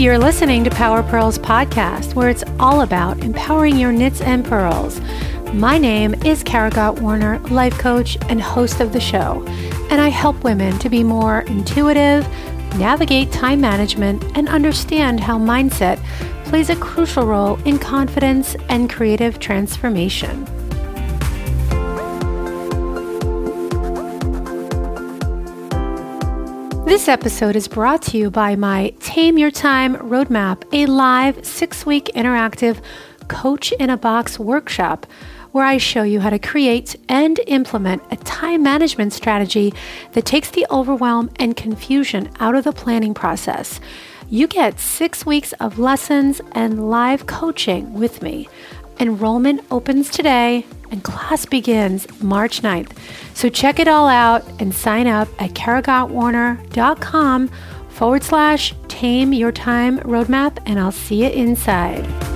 You're listening to Power Pearls Podcast, where it's all about empowering your knits and pearls. My name is Kara Gott Warner, life coach and host of the show, and I help women to be more intuitive, navigate time management, and understand how mindset plays a crucial role in confidence and creative transformation. This episode is brought to you by my Tame Your Time Roadmap, a live six week interactive coach in a box workshop where I show you how to create and implement a time management strategy that takes the overwhelm and confusion out of the planning process. You get six weeks of lessons and live coaching with me. Enrollment opens today and class begins March 9th. So check it all out and sign up at karagottwarner.com forward slash tame your time roadmap, and I'll see you inside.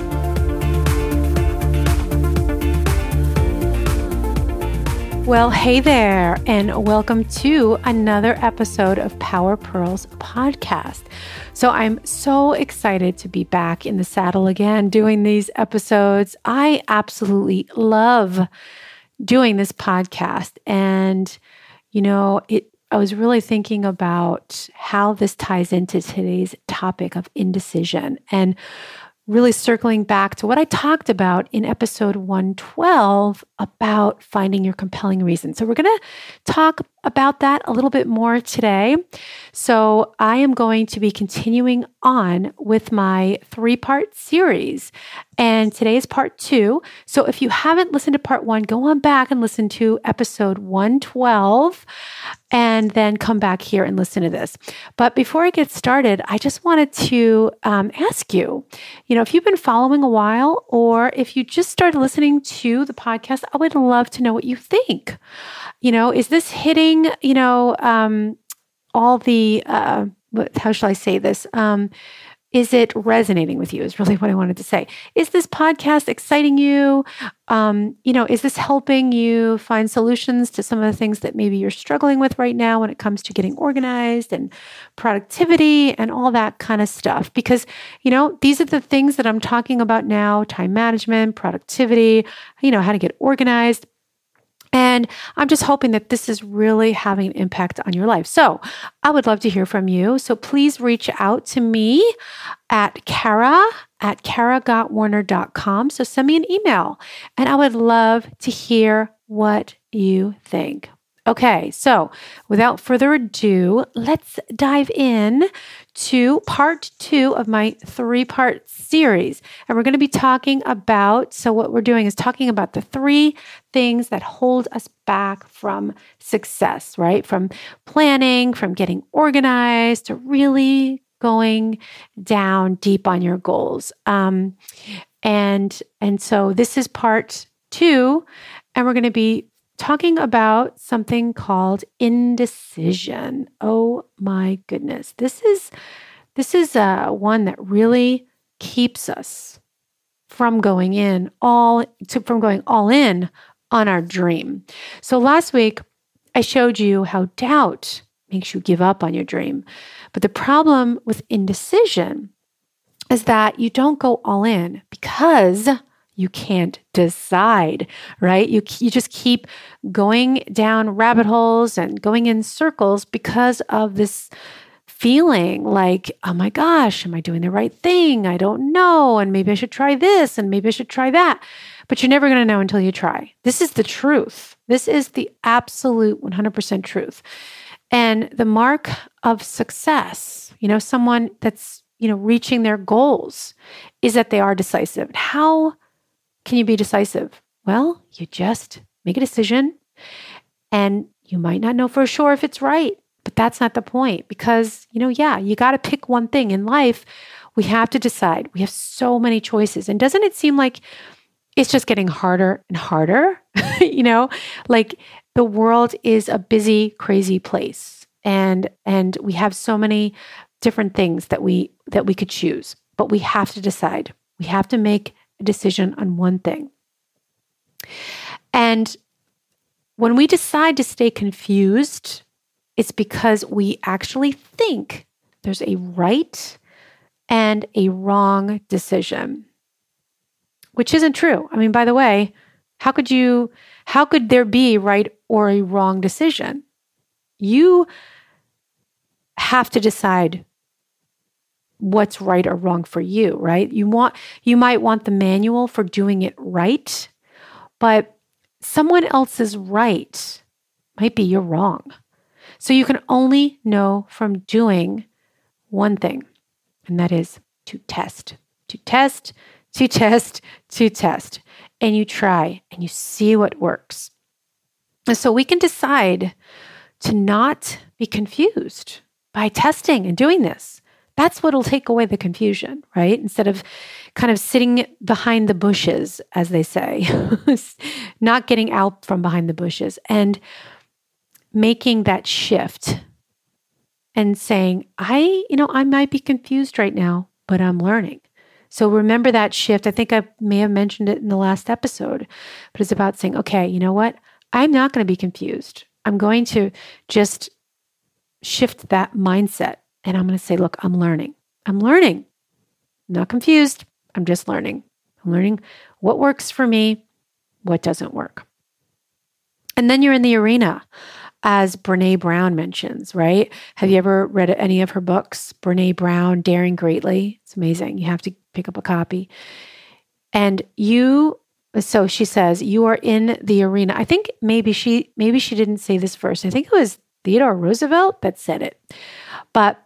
Well, hey there, and welcome to another episode of Power Pearls podcast. So, I'm so excited to be back in the saddle again doing these episodes. I absolutely love doing this podcast. And, you know, it, I was really thinking about how this ties into today's topic of indecision. And really circling back to what I talked about in episode 112 about finding your compelling reason. So, we're going to talk about that a little bit more today. So, I am going to be continuing on with my three part series. And today is part two. So, if you haven't listened to part one, go on back and listen to episode 112 and then come back here and listen to this. But before I get started, I just wanted to um, ask you you know, if you've been following a while or if you just started listening to the podcast, I would love to know what you think. You know, is this hitting, you know, um, all the, uh, how shall I say this? Um, is it resonating with you? Is really what I wanted to say. Is this podcast exciting you? Um, you know, is this helping you find solutions to some of the things that maybe you're struggling with right now when it comes to getting organized and productivity and all that kind of stuff? Because, you know, these are the things that I'm talking about now time management, productivity, you know, how to get organized. And I'm just hoping that this is really having an impact on your life. So I would love to hear from you. So please reach out to me at Kara at karagottwarner.com. So send me an email and I would love to hear what you think. Okay, so without further ado, let's dive in to part two of my three part series. And we're going to be talking about so, what we're doing is talking about the three things that hold us back from success, right? From planning, from getting organized to really going down deep on your goals. Um, and and so this is part two, and we're going to be talking about something called indecision. Oh my goodness. This is this is uh, one that really keeps us from going in all to from going all in on our dream. So last week I showed you how doubt makes you give up on your dream. But the problem with indecision is that you don't go all in because you can't decide, right? You, you just keep going down rabbit holes and going in circles because of this feeling like, oh my gosh, am I doing the right thing? I don't know. And maybe I should try this and maybe I should try that. But you're never going to know until you try. This is the truth. This is the absolute 100% truth. And the mark of success, you know, someone that's, you know, reaching their goals is that they are decisive. How can you be decisive? Well, you just make a decision and you might not know for sure if it's right, but that's not the point because, you know, yeah, you got to pick one thing in life. We have to decide. We have so many choices. And doesn't it seem like it's just getting harder and harder? you know, like the world is a busy, crazy place. And and we have so many different things that we that we could choose, but we have to decide. We have to make a decision on one thing. And when we decide to stay confused, it's because we actually think there's a right and a wrong decision, which isn't true. I mean, by the way, how could you, how could there be right or a wrong decision? You have to decide what's right or wrong for you, right? You want you might want the manual for doing it right, but someone else's right might be your wrong. So you can only know from doing one thing, and that is to test, to test, to test, to test. And you try and you see what works. And so we can decide to not be confused by testing and doing this. That's what'll take away the confusion, right? Instead of kind of sitting behind the bushes, as they say, not getting out from behind the bushes and making that shift and saying, I, you know, I might be confused right now, but I'm learning. So remember that shift. I think I may have mentioned it in the last episode, but it's about saying, okay, you know what? I'm not going to be confused. I'm going to just shift that mindset and I'm going to say, look, I'm learning. I'm learning. I'm not confused. I'm just learning. I'm learning what works for me, what doesn't work. And then you're in the arena as Brene Brown mentions, right? Have you ever read any of her books? Brene Brown, Daring Greatly. It's amazing. You have to pick up a copy. And you so she says you are in the arena. I think maybe she maybe she didn't say this first. I think it was Theodore Roosevelt that said it. But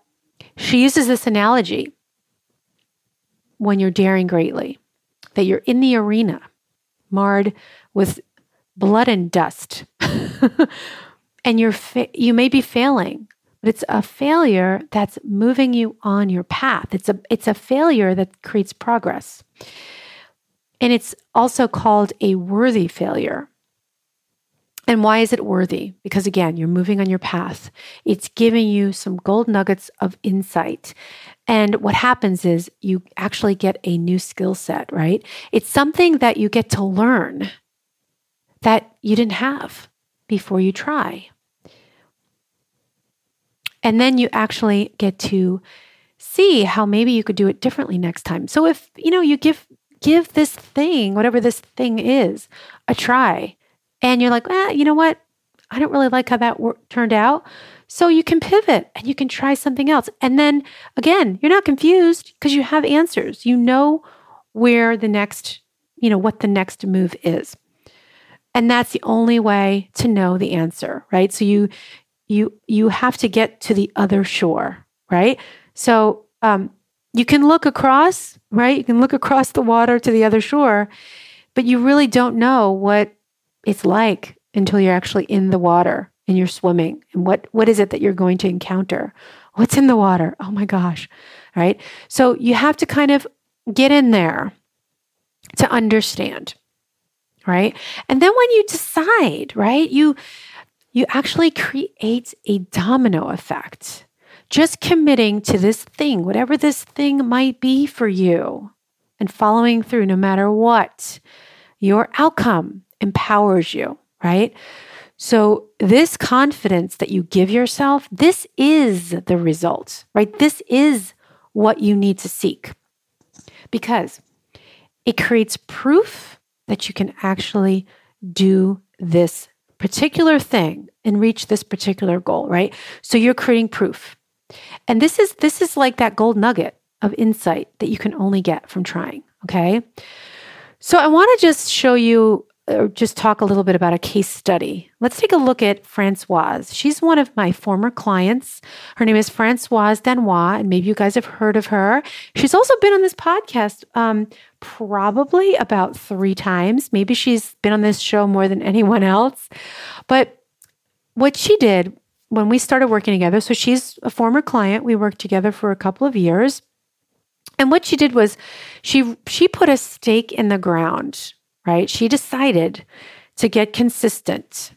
she uses this analogy when you're daring greatly that you're in the arena marred with blood and dust. and you're fa- you may be failing but it's a failure that's moving you on your path it's a it's a failure that creates progress and it's also called a worthy failure and why is it worthy because again you're moving on your path it's giving you some gold nuggets of insight and what happens is you actually get a new skill set right it's something that you get to learn that you didn't have before you try. And then you actually get to see how maybe you could do it differently next time. So if, you know, you give give this thing, whatever this thing is, a try and you're like, "Eh, you know what? I don't really like how that wor- turned out." So you can pivot and you can try something else. And then again, you're not confused because you have answers. You know where the next, you know, what the next move is. And that's the only way to know the answer, right? So you you you have to get to the other shore, right? So um, you can look across, right? You can look across the water to the other shore, but you really don't know what it's like until you're actually in the water and you're swimming. And what what is it that you're going to encounter? What's in the water? Oh my gosh. Right? So you have to kind of get in there to understand right? And then when you decide, right, you you actually create a domino effect. Just committing to this thing, whatever this thing might be for you, and following through no matter what, your outcome empowers you, right? So, this confidence that you give yourself, this is the result, right? This is what you need to seek because it creates proof that you can actually do this particular thing and reach this particular goal, right? So you're creating proof. And this is this is like that gold nugget of insight that you can only get from trying, okay? So I want to just show you just talk a little bit about a case study. Let's take a look at Francoise. She's one of my former clients. Her name is Francoise Danoy, and maybe you guys have heard of her. She's also been on this podcast um, probably about three times. Maybe she's been on this show more than anyone else. But what she did when we started working together, so she's a former client. We worked together for a couple of years. And what she did was she she put a stake in the ground right? She decided to get consistent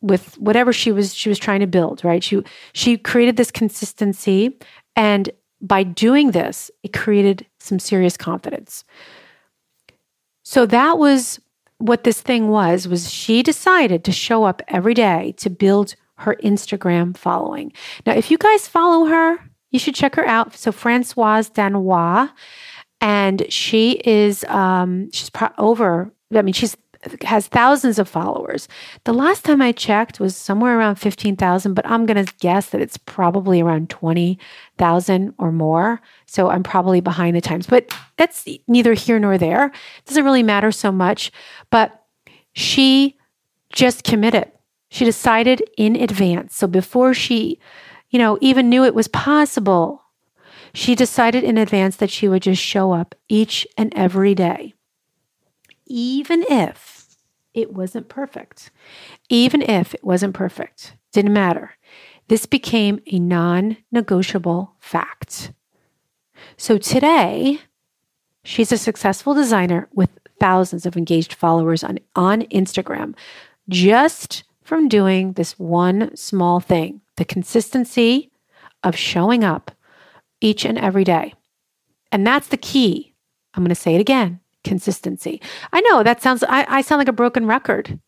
with whatever she was she was trying to build, right? She she created this consistency and by doing this, it created some serious confidence. So that was what this thing was was she decided to show up every day to build her Instagram following. Now, if you guys follow her, you should check her out. So Francoise Danoy, and she is um, she's pro- over. I mean, she's has thousands of followers. The last time I checked was somewhere around 15,000, but I'm going to guess that it's probably around 20,000 or more. So I'm probably behind the times, but that's neither here nor there. It doesn't really matter so much. But she just committed. She decided in advance. So before she, you know, even knew it was possible, she decided in advance that she would just show up each and every day. Even if it wasn't perfect, even if it wasn't perfect, didn't matter. This became a non negotiable fact. So today, she's a successful designer with thousands of engaged followers on, on Instagram just from doing this one small thing the consistency of showing up each and every day. And that's the key. I'm going to say it again consistency. I know that sounds, I, I sound like a broken record.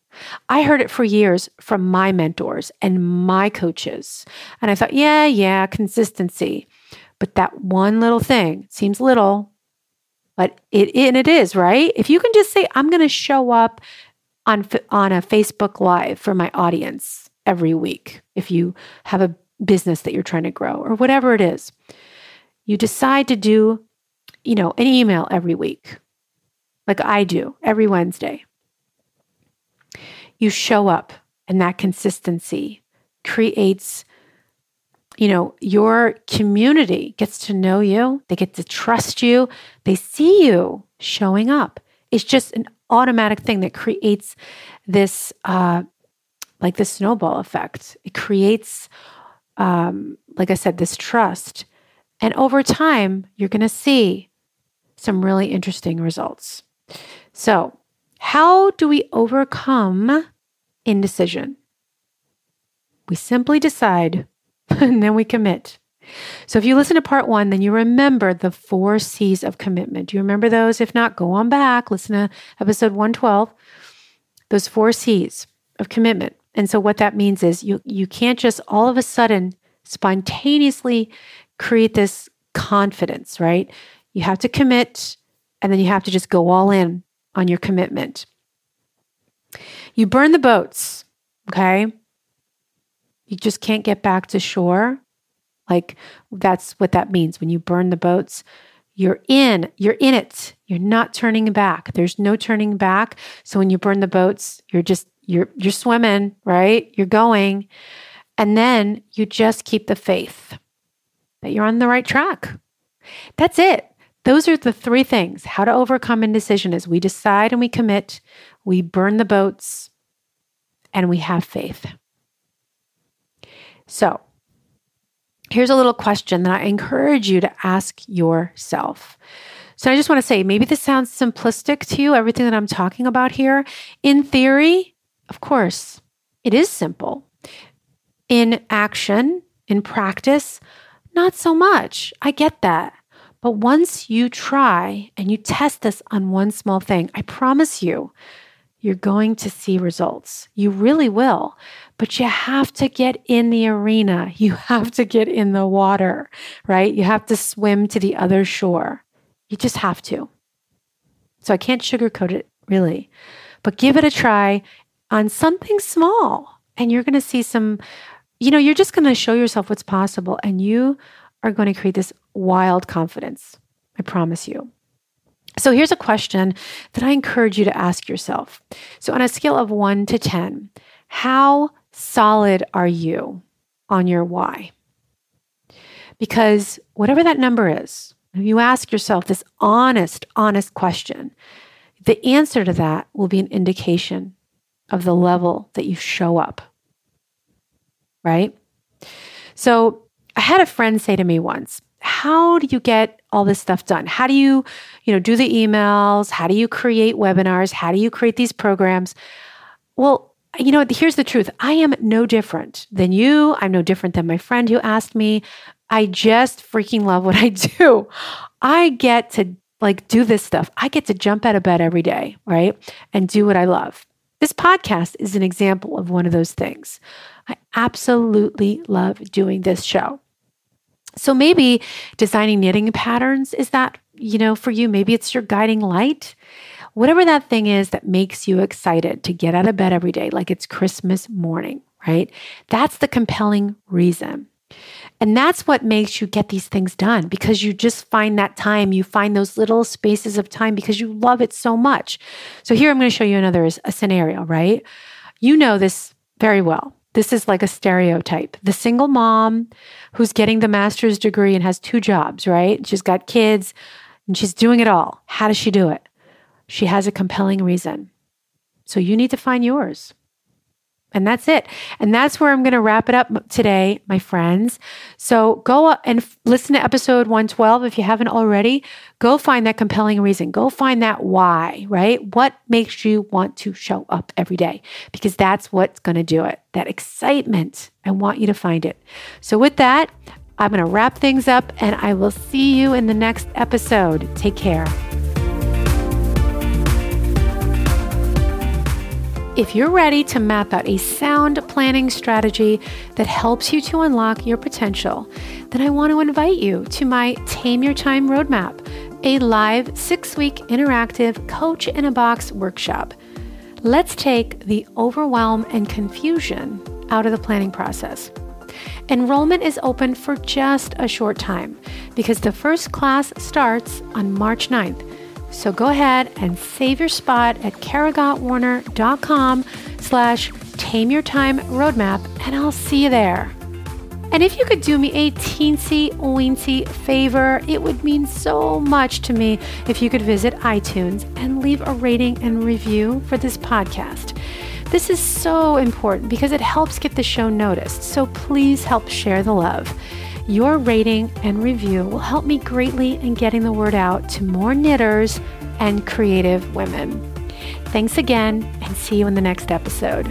I heard it for years from my mentors and my coaches. And I thought, yeah, yeah, consistency. But that one little thing seems little, but it and it is, right? If you can just say I'm going to show up on on a Facebook live for my audience every week if you have a business that you're trying to grow or whatever it is. You decide to do, you know, an email every week. Like I do every Wednesday. You show up and that consistency creates you know, your community gets to know you, they get to trust you, they see you showing up. It's just an automatic thing that creates this, uh, like the snowball effect. It creates, um, like I said, this trust. And over time, you're going to see some really interesting results. So, how do we overcome indecision? We simply decide and then we commit. So if you listen to part one, then you remember the four C's of commitment. Do you remember those? If not, go on back, listen to episode 112. Those four C's of commitment. And so what that means is you you can't just all of a sudden spontaneously create this confidence, right? You have to commit and then you have to just go all in on your commitment. You burn the boats, okay? You just can't get back to shore. Like that's what that means. When you burn the boats, you're in, you're in it. You're not turning back. There's no turning back. So when you burn the boats, you're just you're you're swimming, right? You're going. And then you just keep the faith that you're on the right track. That's it. Those are the three things. How to overcome indecision is we decide and we commit, we burn the boats, and we have faith. So, here's a little question that I encourage you to ask yourself. So, I just want to say maybe this sounds simplistic to you, everything that I'm talking about here. In theory, of course, it is simple. In action, in practice, not so much. I get that. But once you try and you test this on one small thing, I promise you, you're going to see results. You really will. But you have to get in the arena. You have to get in the water, right? You have to swim to the other shore. You just have to. So I can't sugarcoat it really, but give it a try on something small and you're going to see some, you know, you're just going to show yourself what's possible and you are going to create this wild confidence. I promise you. So here's a question that I encourage you to ask yourself. So, on a scale of one to 10, how solid are you on your why? Because whatever that number is, if you ask yourself this honest, honest question, the answer to that will be an indication of the level that you show up. Right? So, I had a friend say to me once, how do you get all this stuff done? How do you, you know, do the emails? How do you create webinars? How do you create these programs? Well, you know, here's the truth. I am no different than you. I'm no different than my friend who asked me. I just freaking love what I do. I get to like do this stuff. I get to jump out of bed every day, right? And do what I love. This podcast is an example of one of those things. I absolutely love doing this show. So maybe designing knitting patterns is that, you know, for you, maybe it's your guiding light. Whatever that thing is that makes you excited to get out of bed every day, like it's Christmas morning, right? That's the compelling reason. And that's what makes you get these things done because you just find that time. You find those little spaces of time because you love it so much. So here I'm going to show you another a scenario, right? You know this very well. This is like a stereotype. The single mom who's getting the master's degree and has two jobs, right? She's got kids and she's doing it all. How does she do it? She has a compelling reason. So you need to find yours. And that's it. And that's where I'm going to wrap it up today, my friends. So go and listen to episode 112 if you haven't already. Go find that compelling reason. Go find that why, right? What makes you want to show up every day? Because that's what's going to do it. That excitement. I want you to find it. So, with that, I'm going to wrap things up and I will see you in the next episode. Take care. If you're ready to map out a sound planning strategy that helps you to unlock your potential, then I want to invite you to my Tame Your Time Roadmap, a live six week interactive coach in a box workshop. Let's take the overwhelm and confusion out of the planning process. Enrollment is open for just a short time because the first class starts on March 9th. So go ahead and save your spot at karagottwarner.com slash tame your time roadmap and I'll see you there. And if you could do me a teensy weensy favor, it would mean so much to me if you could visit iTunes and leave a rating and review for this podcast. This is so important because it helps get the show noticed. So please help share the love. Your rating and review will help me greatly in getting the word out to more knitters and creative women. Thanks again, and see you in the next episode.